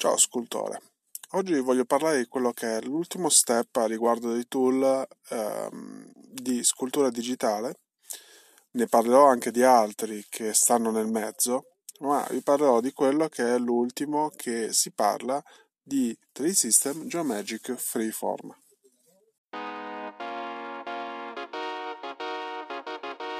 Ciao scultore, oggi voglio parlare di quello che è l'ultimo step a riguardo dei tool ehm, di scultura digitale. Ne parlerò anche di altri che stanno nel mezzo, ma vi parlerò di quello che è l'ultimo che si parla di 3D System Geomagic Freeform.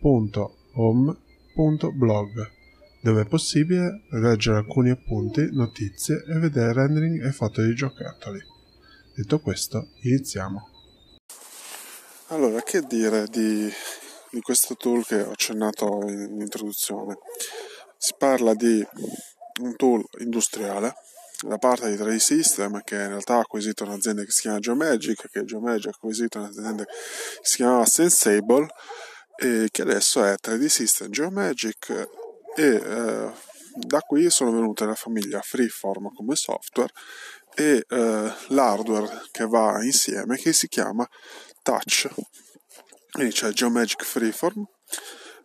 thepixelchips.home.blog dove è possibile leggere alcuni appunti, notizie e vedere rendering e foto di giocattoli. Detto questo, iniziamo. Allora, che dire di, di questo tool che ho accennato in introduzione? Si parla di un tool industriale da parte di 3D System che in realtà ha acquisito un'azienda che si chiama Geomagic, che Geomagic ha acquisito un'azienda che si chiamava Sensable e che adesso è 3D System Geomagic e eh, da qui sono venute la famiglia Freeform come software e eh, l'hardware che va insieme che si chiama Touch. Quindi c'è Geomagic Freeform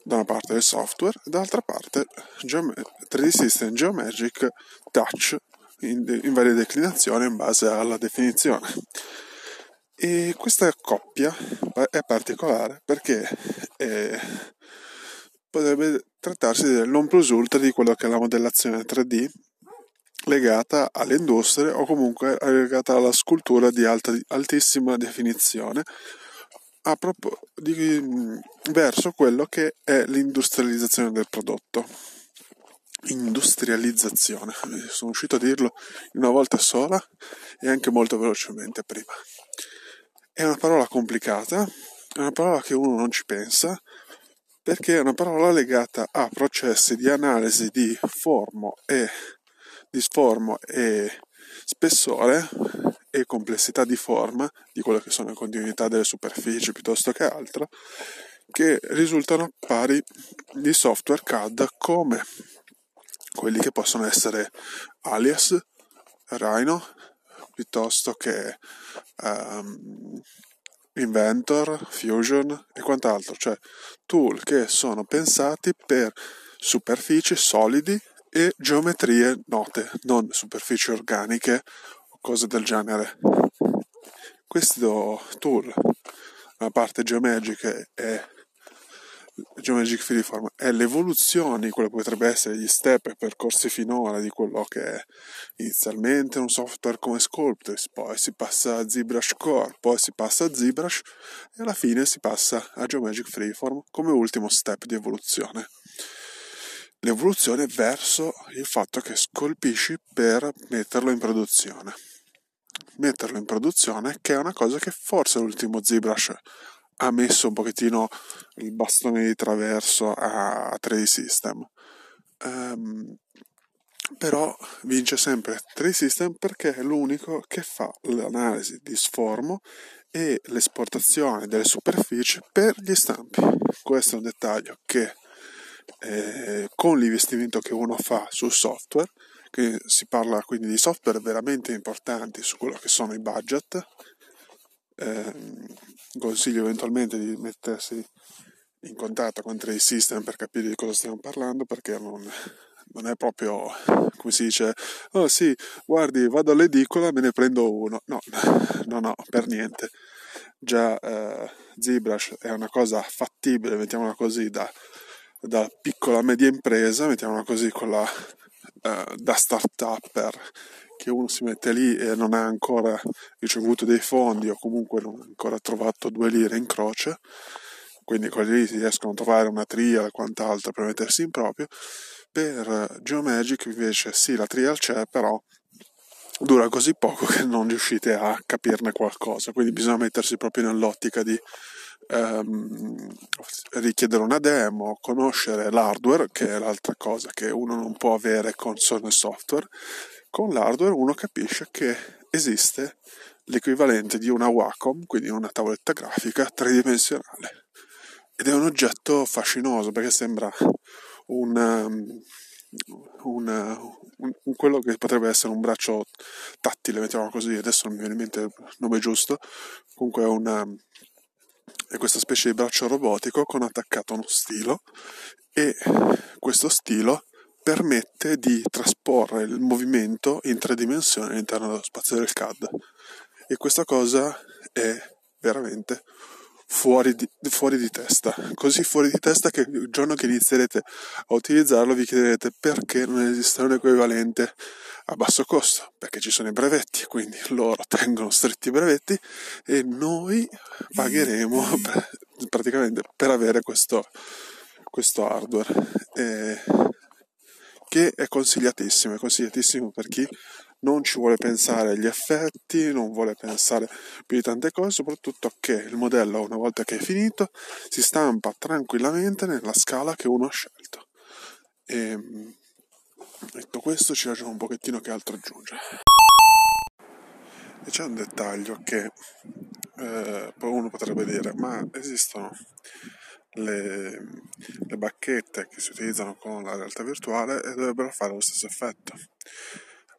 da una parte del software e dall'altra parte 3D System Geomagic Touch in, in varie declinazioni in base alla definizione e questa coppia è particolare perché è, potrebbe trattarsi del non plus ultra di quello che è la modellazione 3D legata alle industrie o comunque legata alla scultura di alta, altissima definizione propos di, verso quello che è l'industrializzazione del prodotto. Industrializzazione, sono uscito a dirlo una volta sola e anche molto velocemente prima. È una parola complicata, è una parola che uno non ci pensa, perché è una parola legata a processi di analisi di formo e di sformo e spessore e complessità di forma di quelle che sono le continuità delle superfici piuttosto che altro che risultano pari di software CAD come quelli che possono essere Alias, Rhino piuttosto che um, Inventor, Fusion e quant'altro, cioè tool che sono pensati per superfici solidi e geometrie note, non superfici organiche o cose del genere. Questo tool, la parte geometrica e Geomagic Freeform è l'evoluzione di quello che potrebbe essere gli step percorsi finora di quello che è inizialmente un software come Sculptris, poi si passa a ZBrush Core, poi si passa a ZBrush e alla fine si passa a Geomagic Freeform come ultimo step di evoluzione. L'evoluzione verso il fatto che scolpisci per metterlo in produzione. Metterlo in produzione che è una cosa che forse l'ultimo ZBrush ha messo un pochettino il bastone di traverso a 3D System. Um, però vince sempre 3D System perché è l'unico che fa l'analisi di sformo e l'esportazione delle superfici per gli stampi. Questo è un dettaglio che eh, con l'investimento che uno fa sul software, che si parla quindi di software veramente importanti su quello che sono i budget, eh, consiglio eventualmente di mettersi in contatto con Trace System per capire di cosa stiamo parlando perché non, non è proprio come si dice oh sì guardi vado all'edicola me ne prendo uno. No no no per niente. Già eh, ZBrush è una cosa fattibile mettiamola così da, da piccola media impresa mettiamola così con la eh, da start-upper che uno si mette lì e non ha ancora ricevuto dei fondi o comunque non ha ancora trovato due lire in croce, quindi quelli lì si riescono a trovare una trial e quant'altro per mettersi in proprio. Per Geomagic invece sì, la trial c'è, però dura così poco che non riuscite a capirne qualcosa, quindi bisogna mettersi proprio nell'ottica di ehm, richiedere una demo, conoscere l'hardware, che è l'altra cosa che uno non può avere con solo il software. Con l'hardware uno capisce che esiste l'equivalente di una Wacom, quindi una tavoletta grafica tridimensionale. Ed è un oggetto fascinoso perché sembra un, um, un, un, un, quello che potrebbe essere un braccio tattile, mettiamo così, adesso non mi viene in mente il nome giusto, comunque è una, è questa specie di braccio robotico con attaccato uno stilo e questo stilo permette di trasporre il movimento in tre dimensioni all'interno dello spazio del CAD e questa cosa è veramente fuori di, fuori di testa. Così fuori di testa che il giorno che inizierete a utilizzarlo vi chiederete perché non esiste un equivalente a basso costo perché ci sono i brevetti quindi loro tengono stretti i brevetti e noi pagheremo praticamente per avere questo, questo hardware. Eh, che è consigliatissimo è consigliatissimo per chi non ci vuole pensare agli effetti, non vuole pensare più di tante cose, soprattutto che il modello una volta che è finito si stampa tranquillamente nella scala che uno ha scelto. E ehm, detto questo ci lasciamo un pochettino che altro aggiungere. E c'è un dettaglio che eh, poi uno potrebbe dire, ma esistono le, le bacchette che si utilizzano con la realtà virtuale e dovrebbero fare lo stesso effetto.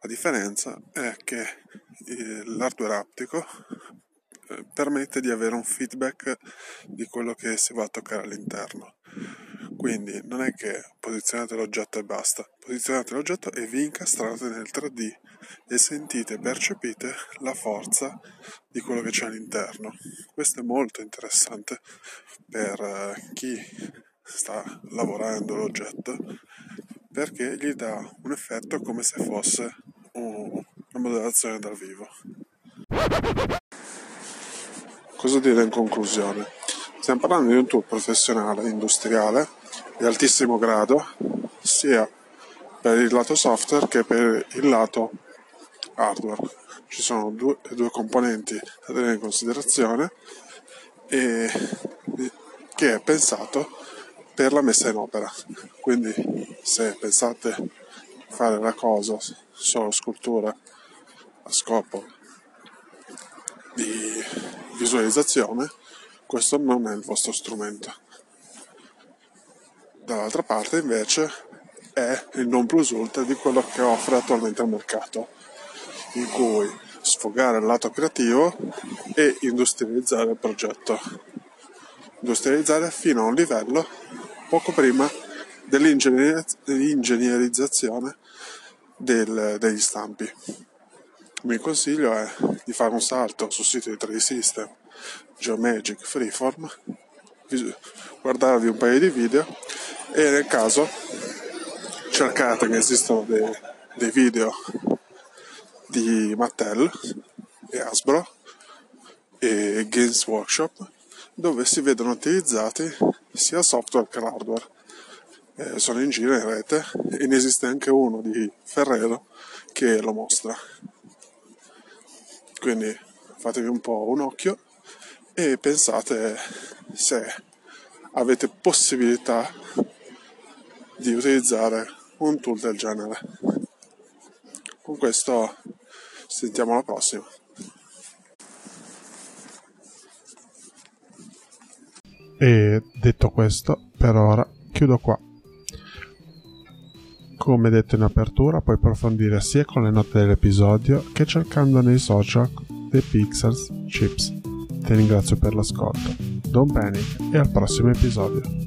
La differenza è che eh, l'hardware aptico eh, permette di avere un feedback di quello che si va a toccare all'interno. Quindi non è che posizionate l'oggetto e basta, posizionate l'oggetto e vi incastrate nel 3D e sentite percepite la forza di quello che c'è all'interno. Questo è molto interessante per eh, chi sta lavorando l'oggetto perché gli dà un effetto come se fosse una modellazione dal vivo. Cosa dire in conclusione? Stiamo parlando di un tool professionale, industriale, di altissimo grado, sia per il lato software che per il lato hardware. Ci sono due, due componenti da tenere in considerazione e che è pensato per la messa in opera. Quindi se pensate fare la cosa solo scultura a scopo di visualizzazione, questo non è il vostro strumento. Dall'altra parte invece è il non plus ultra di quello che offre attualmente il mercato, in cui sfogare il lato creativo e industrializzare il progetto. Industrializzare fino a un livello poco prima dell'ingegnerizzazione del, degli stampi. Il mio consiglio è di fare un salto sul sito di 3D System, Geomagic Freeform, guardarvi un paio di video e nel caso cercate che esistono dei, dei video di Mattel e Hasbro e Games Workshop dove si vedono utilizzati sia software che hardware. Eh, sono in giro in rete e ne esiste anche uno di Ferrero che lo mostra. Quindi fatevi un po' un occhio e pensate se avete possibilità di utilizzare un tool del genere. Con questo sentiamo alla prossima. E detto questo, per ora chiudo qua. Come detto in apertura, puoi approfondire sia con le note dell'episodio che cercando nei social dei Pixels Chips. Ti ringrazio per l'ascolto. Don't panic e al prossimo episodio.